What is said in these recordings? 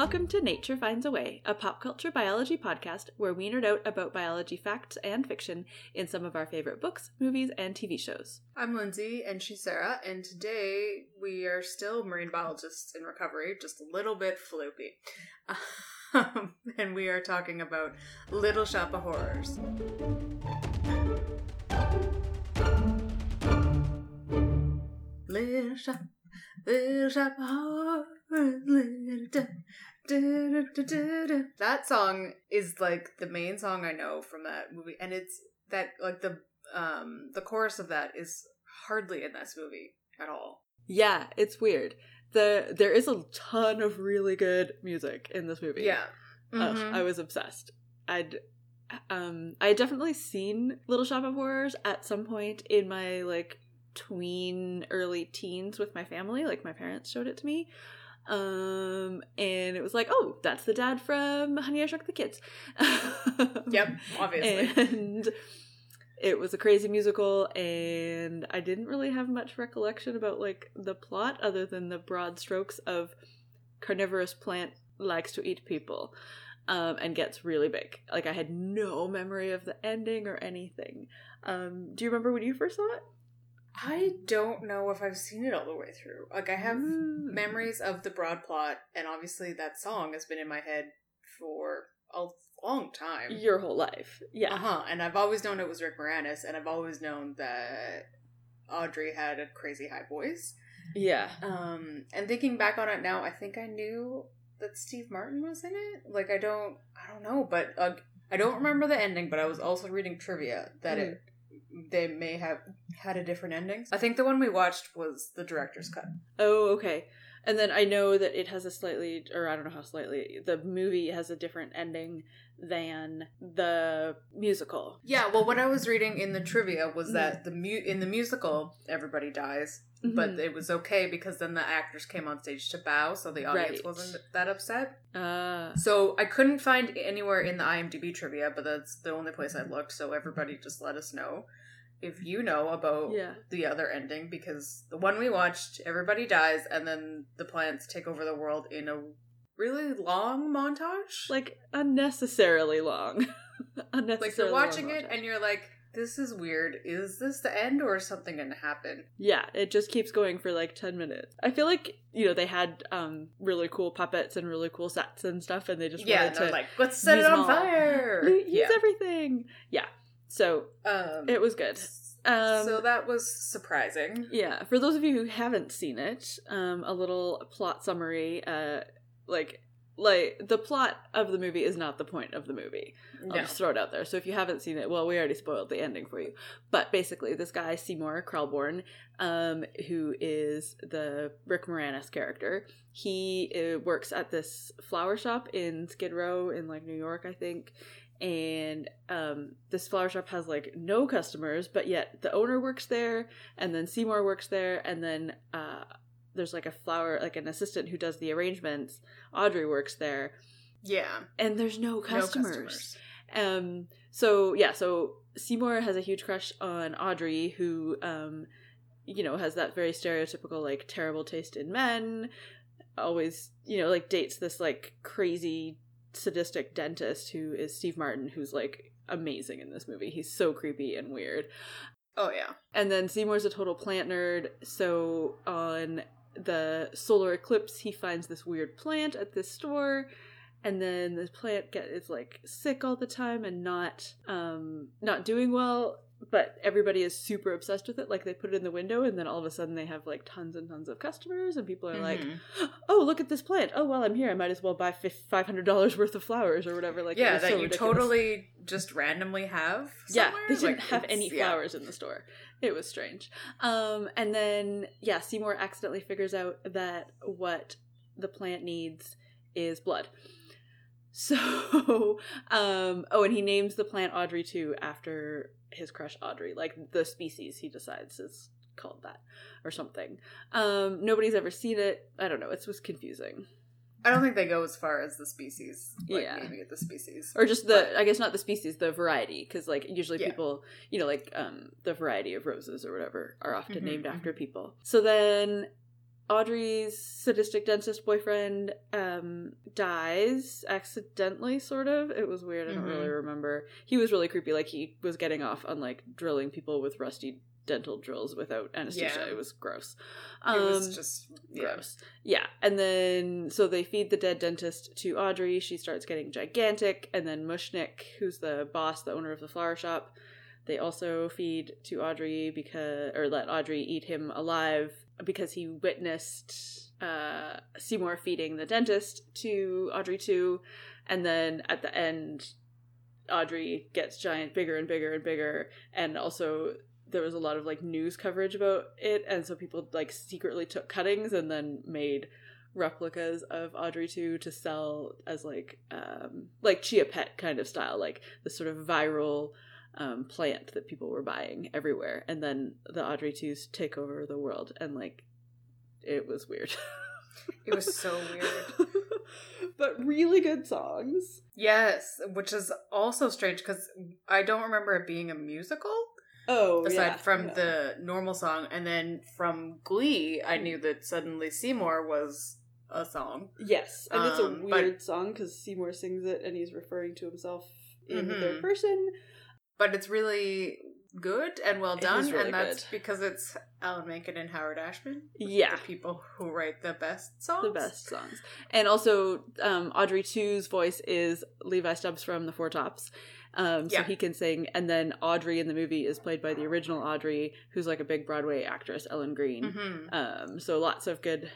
Welcome to Nature Finds a Way, a pop culture biology podcast where we nerd out about biology facts and fiction in some of our favorite books, movies, and TV shows. I'm Lindsay, and she's Sarah, and today we are still marine biologists in recovery, just a little bit floopy. Um, and we are talking about Little Shop of Horrors. Little Shop, Little Shop of Horrors, That song is like the main song I know from that movie, and it's that like the um the chorus of that is hardly in this movie at all. Yeah, it's weird. The there is a ton of really good music in this movie. Yeah. Ugh, Mhm. I was obsessed. I'd um I had definitely seen Little Shop of Horrors at some point in my like tween early teens with my family. Like my parents showed it to me. Um and it was like, oh, that's the dad from Honey I Shrunk the Kids. Yep, obviously. And it was a crazy musical and I didn't really have much recollection about like the plot other than the broad strokes of carnivorous plant likes to eat people um, and gets really big. Like I had no memory of the ending or anything. Um, do you remember when you first saw it? I don't know if I've seen it all the way through. Like I have Mm. memories of the broad plot, and obviously that song has been in my head for a long time. your whole life. Yeah. Uh huh. And I've always known it was Rick Moranis, and I've always known that Audrey had a crazy high voice. Yeah. Um, and thinking back on it now, I think I knew that Steve Martin was in it. Like I don't, I don't know, but uh, I don't remember the ending. But I was also reading trivia that it they may have had a different ending. I think the one we watched was the director's cut. Oh, okay. And then I know that it has a slightly, or I don't know how slightly, the movie has a different ending than the musical. Yeah, well, what I was reading in the trivia was that the mu- in the musical everybody dies, but Mhm. it was okay because then the actors came on stage to bow, so the audience Right. wasn't that upset. Uh, So I couldn't find anywhere in the IMDb trivia, but that's the only place I looked. So everybody just let us know if you know about yeah. the other ending because the one we watched, everybody dies, and then the plants take over the world in a really long montage. Like, unnecessarily long. unnecessarily like you're watching it montage. and you're like, this is weird. Is this the end or is something going to happen? Yeah, it just keeps going for like 10 minutes. I feel like, you know, they had um really cool puppets and really cool sets and stuff, and they just yeah, wanted to like, let's set it on all. fire. use yeah. everything. Yeah. So Um, it was good. Um, so that was surprising. Yeah, for those of you who haven't seen it, um, a little plot summary. Uh, like, like the plot of the movie is not the point of the movie. I'll No. just throw it out there. So if you haven't seen it, well, we already spoiled the ending for you. But basically, this guy Seymour Krelborn, um, who is the Rick Moranis character, he uh, works at this flower shop in Skid Row in like New York, I think. And um, this flower shop has like no customers, but yet the owner works there, and then Seymour works there, and then uh, there's like a flower, like an assistant who does the arrangements. Audrey works there, Yeah. and there's no No customers. customers. Um. So yeah. So Seymour has a huge crush on Audrey, who um, you know, has that very stereotypical like terrible taste in men. Always, you know, like dates this like crazy sadistic dentist who is Steve Martin, who's like amazing in this movie. He's so creepy and weird. Oh yeah. And then Seymour's a total plant nerd, so on the solar eclipse, he finds this weird plant at this store, and then the plant get is like sick all the time and not um not doing well. But everybody is super obsessed with it. Like they put it in the window, and then all of a sudden they have like tons and tons of customers, and people are like, Mhm. "Oh, look at this plant! Oh, well, I'm here, I might as well buy five hundred dollars worth of flowers or whatever." Like, yeah, that so you ridiculous. totally just randomly have. Yeah, they didn't Like, have any yeah. flowers in the store. It was strange. Um, and then yeah, Seymour accidentally figures out that what the plant needs is blood. So, um, oh, and he names the plant Audrey 2 after his crush Audrey, like the species he decides is called that or something. Um, nobody's ever seen it. I don't know. It's was confusing. I don't think they go as far as the species. Like Yeah. naming it the species. or just the But- i guess not the species the variety because like usually Yeah. people you know like um the variety of roses or whatever are often Mhm, named mhm. after people so then Audrey's sadistic dentist boyfriend um, dies accidentally, sort of. It was weird. I don't Mhm. really remember. He was really creepy. Like he was getting off on like drilling people with rusty dental drills without anesthesia. Yeah. It was gross. it was Um, just yeah. gross. Yeah. And then so they feed the dead dentist to Audrey. She starts getting gigantic, and then Mushnik, who's the boss, the owner of the flower shop, they also feed to Audrey because or let Audrey eat him alive because he witnessed uh Seymour feeding the dentist to Audrey too. And then at the end Audrey gets giant bigger and bigger and bigger and also there was a lot of like news coverage about it and so people like secretly took cuttings and then made replicas of Audrey 2 to sell as like um like chia pet kind of style like the sort of viral um plant that people were buying everywhere and then the Audrey 2s take over the world and like it was weird It was so weird. but really good songs Yes, which is also strange because I don't remember it being a musical oh aside from the normal song, and then from Glee, I knew that suddenly Seymour was a song. Yes, and it's a Um, but- weird song because Seymour sings it and he's referring to himself in the Mhm. third person. But it's really good and well done, really and that's good. because it's Alan Menken and Howard Ashman, Yeah, the people who write the best songs. the best songs. And also, um, Audrey 2's voice is Levi Stubbs from The Four Tops. Um, so Yeah. he can sing. And then Audrey in the movie is played by the original Audrey, who's like a big Broadway actress, Ellen Greene. hmm Um, so lots of good,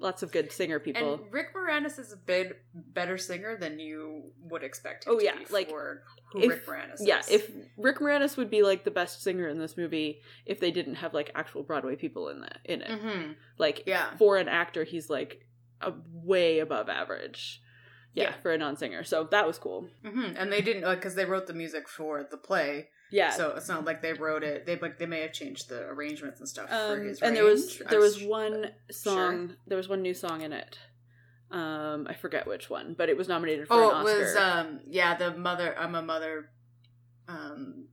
lots of good singer people. And Rick Moranis is a bit better singer than you would expect him Oh, to yeah, be like, for who if- Rick Moranis yeah, is. if Rick Moranis would be like the best singer in this movie if they didn't have like actual Broadway people in the in it. hmm Like Yeah. for an actor, he's like a way above average. Yeah, Yeah. for a non-singer. So that was cool. hmm And they didn't like because they wrote the music for the play, Yeah. so it's not like they wrote it. They like they may have changed the arrangements and stuff for um, and there was there was one song. There was one new song in it. Um, I forget which one, but it was nominated for Oh, an it Oscar. was um yeah the mother. I'm a mother, um,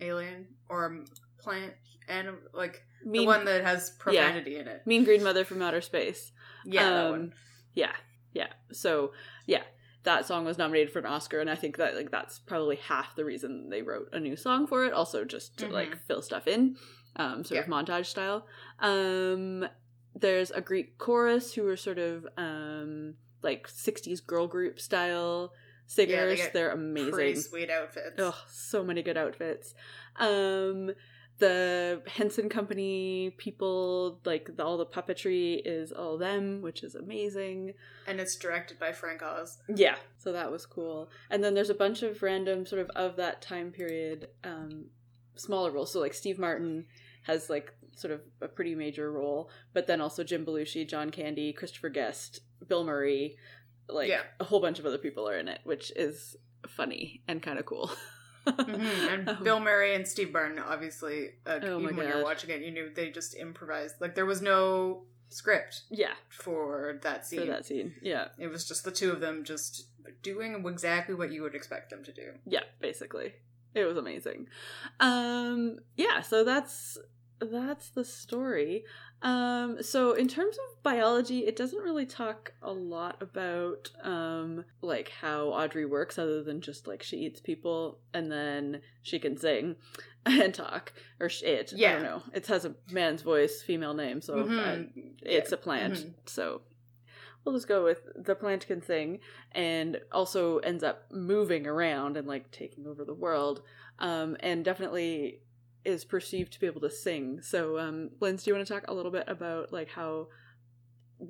alien or um, plant and like mean, the one that has profanity in it. mean Green Mother from Outer Space. Yeah, that Um, one. Yeah, yeah. So yeah, that song was nominated for an Oscar, and I think that like that's probably half the reason they wrote a new song for it. Also, just to like Mhm. fill stuff in, um, sort of montage style. Um, there's a Greek chorus who are sort of um like '60s girl group style singers. get They're Pretty amazing. sweet outfits. Oh, so many good outfits. Um, the Henson Company people, like the, all the puppetry is all them, which is amazing. And it's directed by Frank Oz. Yeah, so that was cool. And then there's a bunch of random sort of of that time period um, smaller roles. So like Steve Martin has like sort of a pretty major role, but then also Jim Belushi, John Candy, Christopher Guest, Bill Murray, like Yeah. a whole bunch of other people are in it, which is funny and kind of cool. hmm And Um, Bill Murray and Steve Martin, obviously, uh, Oh even when you're watching it, you knew they just improvised. Like there was no script yeah, for that scene. for that scene. Yeah, It was just the two of them just doing exactly what you would expect them to do. yeah, basically. It was amazing. Um yeah, so that's that's the story. Um so in terms of biology, it doesn't really talk a lot about um like how Audrey works other than just like she eats people and then she can sing and talk or it. I don't know. It has a man's voice, female name, so I- Mhm. it's a plant. Mhm. So we'll just go with the plant can sing and also ends up moving around and like taking over the world. Um, and definitely is perceived to be able to sing. So, um, Linz, do you want to talk a little bit about like how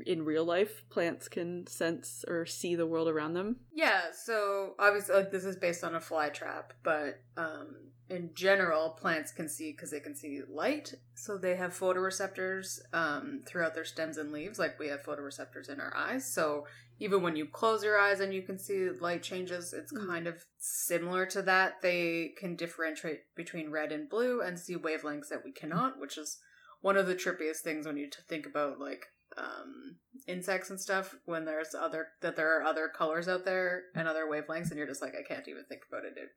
in real life plants can sense or see the world around them? Yeah, so obviously, like this is based on a fly trap, but um, in general, plants can see because they can see light. So they have photoreceptors um, throughout their stems and leaves, like we have photoreceptors in our eyes. So even when you close your eyes and you can see light changes, it's Mm. kind of similar to that. They can differentiate between red and blue and see wavelengths that we cannot, which is one of the trippiest things when you think about like um insects and stuff when there's other that there are other colors out there and other wavelengths and you're just like i can't even think about it, it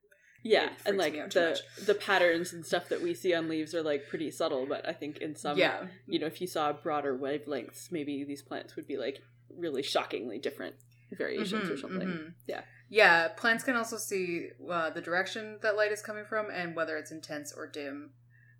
Yeah, it and like me out too the the patterns and stuff that we see on leaves are like pretty subtle, but I think in some yeah, you know, if you saw broader wavelengths, maybe these plants would be like really shockingly different variations or Mhm, something. mhm. Yeah. yeah. Plants can also see uh, the direction that light is coming from and whether it's intense or dim.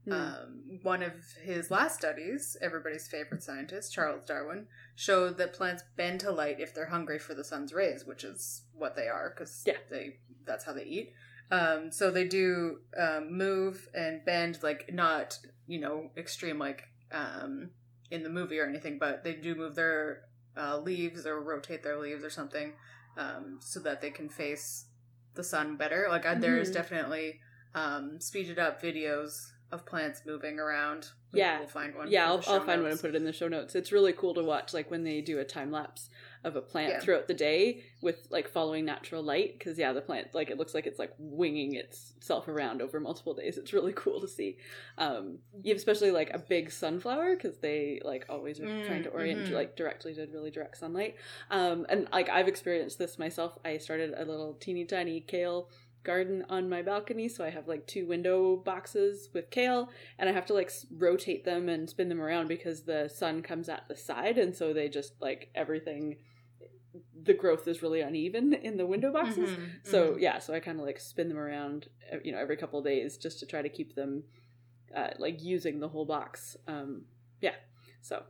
Hmm. Um, one of his last studies, everybody's favorite scientist, Charles Darwin, showed that plants bend to light if they're hungry for the sun's rays, which is what they are because Yeah. they that's how they eat. Um, so they do um, move and bend, like not you know extreme like um, in the movie or anything, but they do move their uh, leaves or rotate their leaves or something um, so that they can face the sun better. Like uh, there's Mhm. definitely um, speeded up videos of plants moving around. Maybe Yeah. we'll find one. yeah, I'll, I'll find one and put it in the show notes. It's really cool to watch, like when they do a time lapse of a plant Yeah. throughout the day with like following natural light. Because yeah, the plant like it looks like it's like winging itself around over multiple days. It's really cool to see. Um, especially like a big sunflower because they like always are Mm, trying to orient mhm. like directly to really direct sunlight. Um, and like I've experienced this myself. I started a little teeny tiny kale garden on my balcony so i have like two window boxes with kale and I have to like rotate them and spin them around because the sun comes at the side, and so they just like everything. The growth is really uneven in the window boxes, Mhm, so mhm. yeah, so I kind of like spin them around, uh, you know, every couple of days just to try to keep them, uh, like using the whole box. Um, yeah, so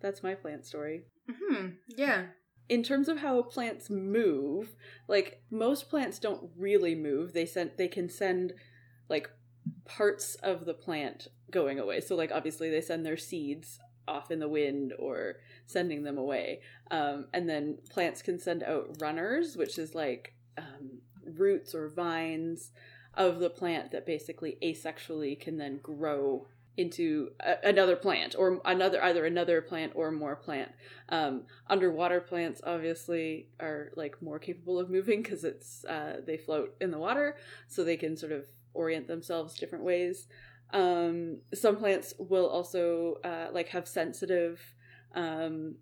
that's my plant story. Mm-hmm. yeah. In terms of how plants move, like most plants don't really move. They send they can send like parts of the plant going away. So like obviously they send their seeds off in the wind or sending them away. Um, and then plants can send out runners, which is like um, roots or vines of the plant that basically asexually can then grow into a- another plant or another either another plant or more plant. Um, underwater plants obviously are like more capable of moving because it's uh, they float in the water so they can sort of orient themselves different ways. Um, some plants will also uh, like have sensitive um,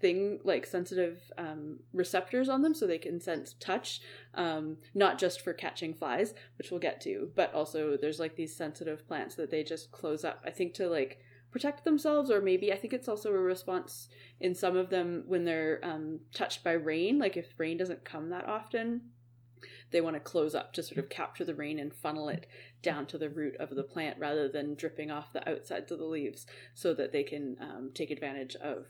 thing like sensitive um, receptors on them so they can sense touch um, not just for catching flies which we'll get to but also there's like these sensitive plants that they just close up i think to like protect themselves or maybe i think it's also a response in some of them when they're um, touched by rain like if rain doesn't come that often they want to close up to sort of capture the rain and funnel it down to the root of the plant rather than dripping off the outsides of the leaves so that they can um, take advantage of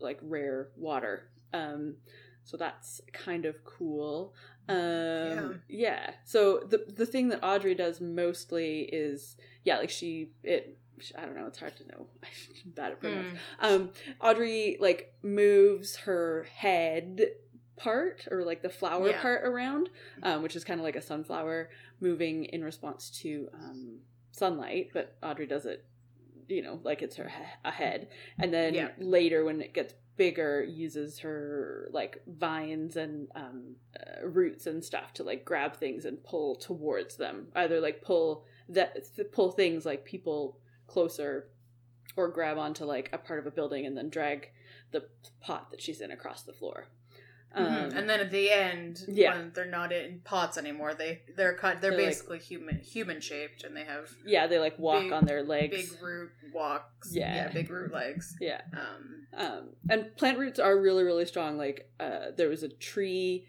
like rare water um, so that's kind of cool um yeah. so the the thing that audrey does mostly is yeah like she it i don't know it's hard to know i'm bad at pronouns Mm. um audrey like moves her head part or like the flower Yeah. part around um, which is kind of like a sunflower moving in response to um, sunlight but audrey does it you know like it's her he- a head. And then Yeah. later when it gets bigger uses her like vines and um, uh, roots and stuff to like grab things and pull towards them. Either like pull that pull things like people closer or grab onto like a part of a building and then drag the pot that she's in across the floor Mhm. Um, and then at the end, yeah. when they're not in pots anymore, they they're cut. They're, They're like- basically human human shaped, and they have yeah they like walk big- on their legs big root walks. Yeah. big root legs. yeah Um, um, and plant roots are really really strong like uh, there was a tree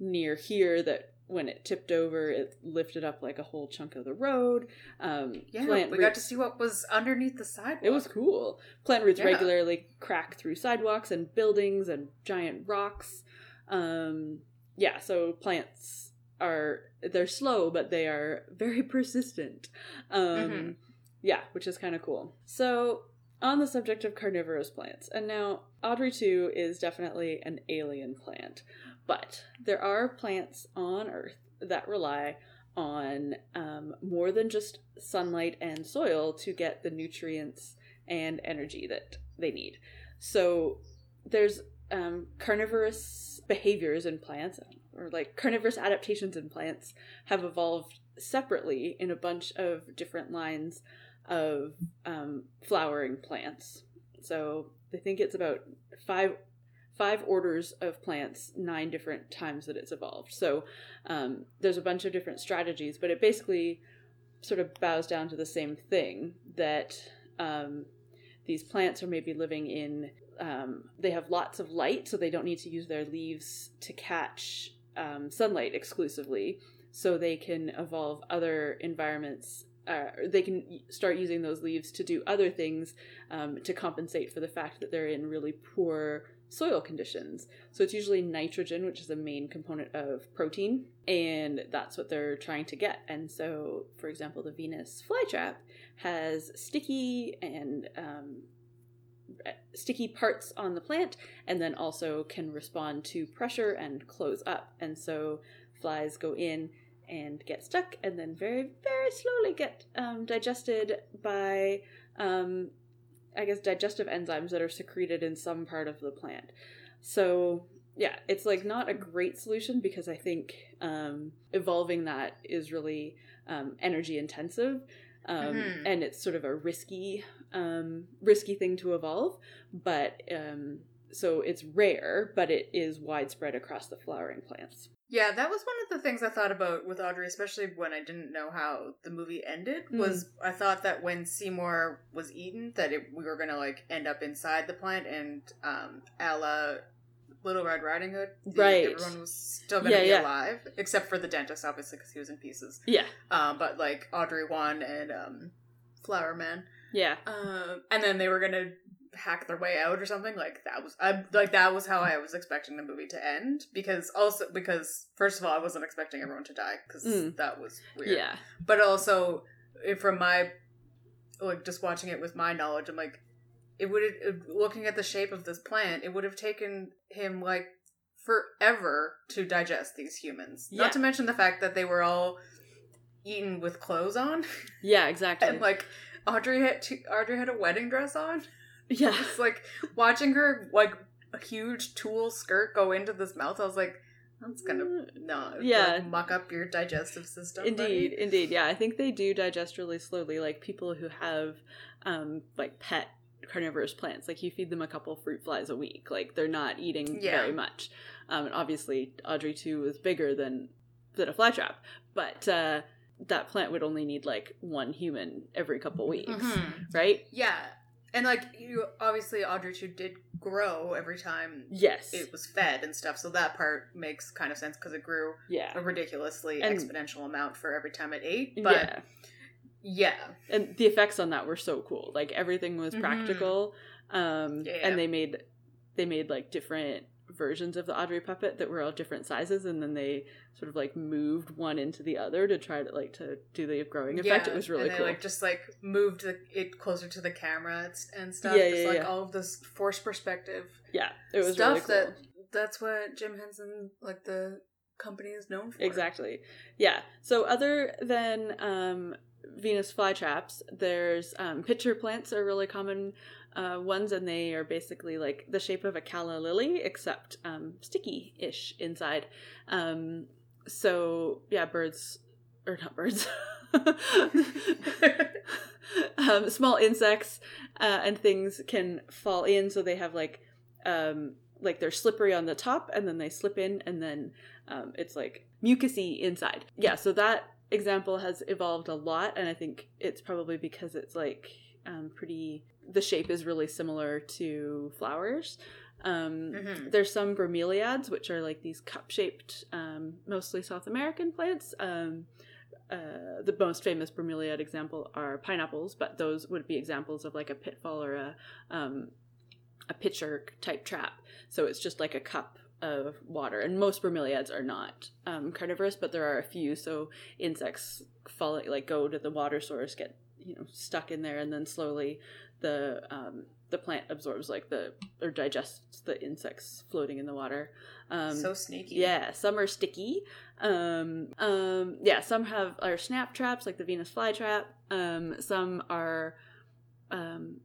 near here that when it tipped over it lifted up like a whole chunk of the road um, yeah, we got to see what was underneath the sidewalk. it was cool plant roots Yeah. regularly crack through sidewalks and buildings and giant rocks um, yeah so plants are they're slow but they are very persistent. Um, Mhm. yeah which is kind of cool. So on the subject of carnivorous plants and now audrey 2 is definitely an alien plant but there are plants on earth that rely on um, more than just sunlight and soil to get the nutrients and energy that they need. So there's um, carnivorous behaviors in plants or like carnivorous adaptations in plants have evolved separately in a bunch of different lines of um, flowering plants. So I think it's about five five orders of plants, nine different times that it's evolved. So um, there's a bunch of different strategies, but it basically sort of bows down to the same thing that um, these plants are maybe living in. Um, they have lots of light, so they don't need to use their leaves to catch um, sunlight exclusively. So they can evolve other environments uh, they can start using those leaves to do other things um, to compensate for the fact that they're in really poor soil conditions. So it's usually nitrogen, which is a main component of protein, and that's what they're trying to get. And so, for example, the Venus flytrap has sticky and um, sticky parts on the plant, and then also can respond to pressure and close up. And so flies go in and get stuck and then very very slowly get um, digested by um, i guess digestive enzymes that are secreted in some part of the plant so yeah it's like not a great solution because i think um, evolving that is really um, energy intensive um, mm-hmm. and it's sort of a risky um, risky thing to evolve but um, so it's rare but it is widespread across the flowering plants yeah, that was one of the things I thought about with Audrey, especially when I didn't know how the movie ended. Mm. Was I thought that when Seymour was eaten, that it, we were gonna like end up inside the plant, and um, a Little Red Riding Hood, right? Everyone was still gonna yeah, be yeah. alive, except for the dentist, obviously, because he was in pieces. Yeah. Um, but like Audrey won and um, Flower Man. Yeah. Um, and then they were gonna hack their way out or something like that was I, like that was how I was expecting the movie to end because also because first of all I wasn't expecting everyone to die because mm. that was weird yeah but also from my like just watching it with my knowledge I'm like it would looking at the shape of this plant it would have taken him like forever to digest these humans yeah. not to mention the fact that they were all eaten with clothes on yeah exactly and like Audrey had Audrey had a wedding dress on yeah. It's like watching her like a huge tulle skirt go into this mouth. I was like, that's gonna mm, no, yeah, like, muck up your digestive system. Indeed, buddy. indeed. Yeah, I think they do digest really slowly. Like people who have um like pet carnivorous plants, like you feed them a couple fruit flies a week. Like they're not eating yeah. very much. Um, and obviously Audrey 2 was bigger than than a flytrap, but uh, that plant would only need like one human every couple weeks, mm-hmm. right? Yeah, and like you, obviously Audrey 2 did grow every time. Yes, it was fed and stuff. So that part makes kind of sense because it grew yeah. a ridiculously and, exponential amount for every time it ate. But yeah. yeah. and the effects on that were so cool. Like everything was mm-hmm. practical, mm-hmm. um, yeah. and they made they made like different versions of the Audrey puppet that were all different sizes, and then they sort of like moved one into the other to try to like to do the growing effect. Yeah, it was really and they, cool. Like just like moved the, it closer to the camera and stuff. Yeah, just yeah, like yeah. all of this forced perspective. Yeah, it was stuff really cool. that that's what Jim Henson like the company is known for. Exactly. Yeah. So other than um, Venus flytraps, there's um, pitcher plants are really common uh, ones, and they are basically like the shape of a calla lily, except um, sticky ish inside. Um, so yeah, birds or not birds. um, small insects uh, and things can fall in, so they have like um, like they're slippery on the top, and then they slip in, and then um, it's like mucusy inside. Yeah, so that example has evolved a lot, and I think it's probably because it's like um, pretty the shape is really similar to flowers. Um, mm-hmm. There's some bromeliads, which are like these cup shaped, um, mostly South American plants. Um, uh, the most famous bromeliad example are pineapples, but those would be examples of like a pitfall or a um, a pitcher type trap. So it's just like a cup of water, and most bromeliads are not um, carnivorous, but there are a few. So insects fall like go to the water source, get you know stuck in there, and then slowly the um, the plant absorbs like the or digests the insects floating in the water. Um, so sneaky. Yeah, some are sticky. Um, um, yeah, some have are snap traps like the Venus flytrap. Um, some are um,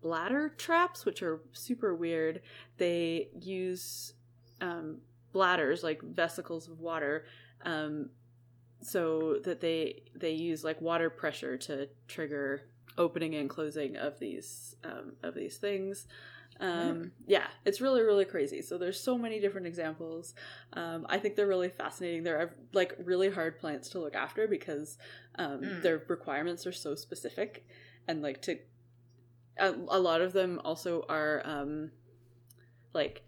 bladder traps, which are super weird. They use um, bladders like vesicles of water um, so that they they use like water pressure to trigger opening and closing of these um, of these things. Um, yeah, it's really really crazy. So there's so many different examples. Um, I think they're really fascinating. They're like really hard plants to look after because um, Mm. their requirements are so specific, and like to a, a lot of them also are um, like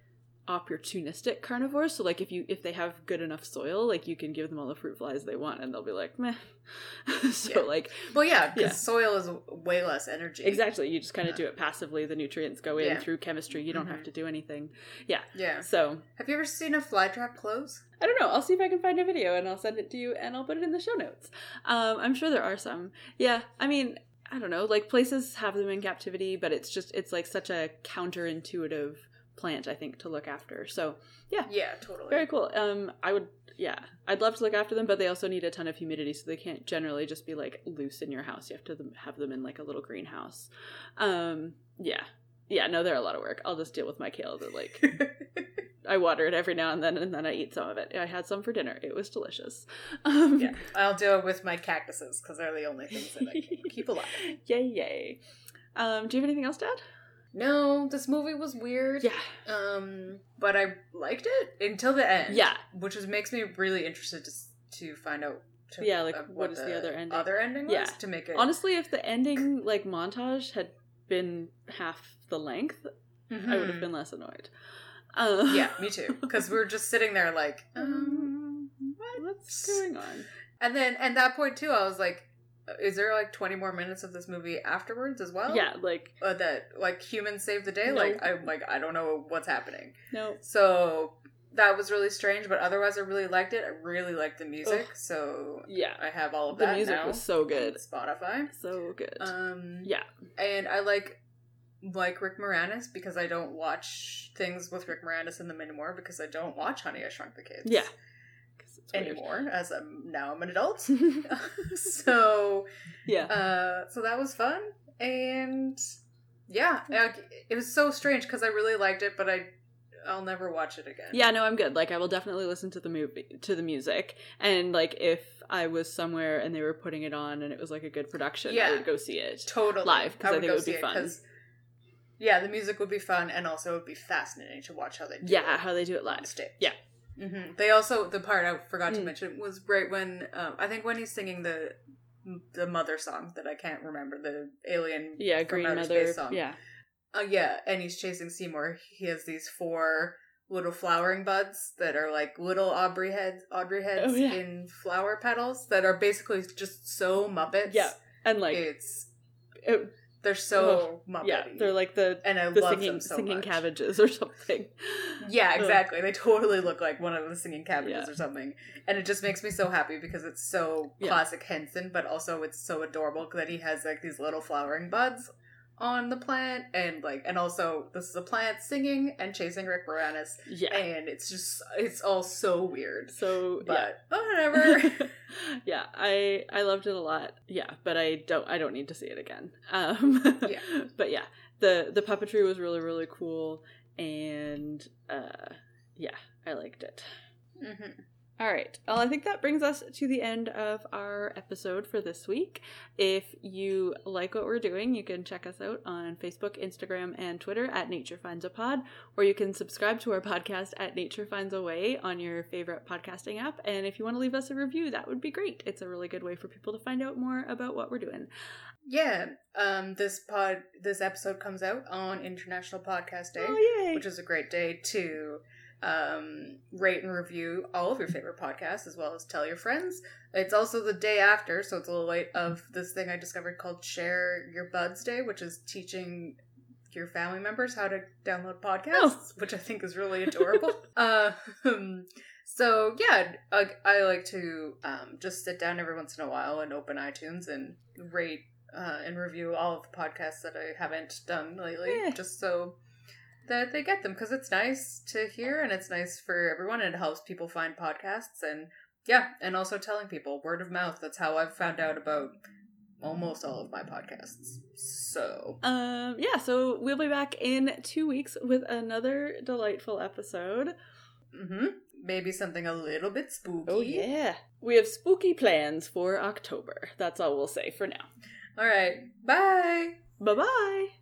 opportunistic carnivores so like if you if they have good enough soil like you can give them all the fruit flies they want and they'll be like meh so Yeah. like Well, yeah, because Yeah. soil is way less energy. exactly you just kind of Yeah. do it passively the nutrients go in through chemistry you don't have Mhm. to do anything yeah Yeah. so Have you ever seen a fly trap close? I don't know. I'll see if I can find a video and I'll send it to you and I'll put it in the show notes. Um, I'm sure there are some. Yeah, I mean, I don't know. Like places have them in captivity, but it's just it's like such a counterintuitive plant, I think, to look after. So Yeah, yeah, totally. very cool. Um, I would, yeah, I'd love to look after them, but they also need a ton of humidity, so they can't generally just be like loose in your house. You have to have them in like a little greenhouse. Um, yeah, yeah. No, they're a lot of work. I'll just deal with my kale. That like I water it every now and then, and then I eat some of it. I had some for dinner. It was delicious. Um, yeah, I'll deal with my cactuses because they're the only things that I can keep alive. Yay, yay. Um, do you have anything else, Dad? No, this movie was weird. Yeah. Um, but I liked it until the end. Yeah. which is makes me really interested to to find out. To, Yeah, like, uh, what is the other ending? Other ending was Yeah. to make it Honestly, if the ending like montage had been half the length, I would have Mhm. been less annoyed. Um, Yeah, me too. Because we were just sitting there like, um, Um, what's going on? and then at that point too, I was like, is there like twenty more minutes of this movie afterwards as well? yeah, like uh, that like humans save the day. No. Like i'm like I don't know what's happening. no. So that was really strange, but otherwise I really liked it. I really liked the music, Ugh. so Yeah, I have all of the that music now was so on good, Spotify. so good. Um, yeah, and I like like Rick Moranis because I don't watch things with Rick Moranis in them anymore because I don't watch Honey I Shrunk the Kids. yeah. 'Cause it's weird. Anymore, as I'm now I'm an adult. so yeah, uh, so that was fun, and yeah, it was so strange because I really liked it, but I I'll never watch it again. Yeah, no, I'm good. Like I will definitely listen to the movie to the music. And like if I was somewhere and they were putting it on and it was like a good production, Yeah. I would go see it. totally live because I think it would be see fun. yeah, the music would be fun, and also it would be fascinating to watch how they do Yeah, it how they do it live. stage. Yeah. Hmm They also the part I forgot to Mm. mention was right when um, I think when he's singing the the mother song that I can't remember the alien Yeah, Green Outer Mother. Space song. Yeah. Uh, yeah, and he's chasing Seymour. He has these four little flowering buds that are like little Aubrey heads, Audrey heads Oh, yeah. in flower petals that are basically just so Muppets. Yeah, And like it's it, they're so oh, Muppety. yeah, they're like the and I the love singing them so singing much. cabbages or something. Yeah, Ugh. exactly. They totally look like one of the singing cabbages Yeah. or something, and it just makes me so happy because it's so Yeah. classic Henson, but also it's so adorable that he has like these little flowering buds on the plant, and like, and also this is a plant singing and chasing Rick Moranis, Yeah. and it's just it's all so weird, So yeah. but whatever. yeah, I I loved it a lot. Yeah, but I don't I don't need to see it again. Um Yeah. But yeah, the the puppetry was really really cool and uh yeah, I liked it. Mhm. All right. Well, I think that brings us to the end of our episode for this week. If you like what we're doing, you can check us out on Facebook, Instagram, and Twitter at Nature Finds a Pod, or you can subscribe to our podcast at Nature Finds a Way on your favorite podcasting app. And if you want to leave us a review, that would be great. It's a really good way for people to find out more about what we're doing. Yeah, um, this pod, this episode comes out on International Podcast Day. Oh, which is a great day to um, rate and review all of your favorite podcasts as well as tell your friends. It's also the day after, so it's a little late, of this thing I discovered called Share Your Buds Day, which is teaching your family members how to download podcasts, which I think is really adorable. um, so yeah, I, I like to um, just sit down every once in a while and open iTunes and rate uh, and review all of the podcasts that I haven't done lately, Yeah. just so that they get them because it's nice to hear and it's nice for everyone and it helps people find podcasts and yeah, and also telling people word of mouth. That's how I've found out about almost all of my podcasts. So Um, yeah, so we'll be back in two weeks with another delightful episode. Mm-hmm. maybe something a little bit spooky. Oh, yeah. We have spooky plans for October. That's all we'll say for now. All right. Bye. Bye bye.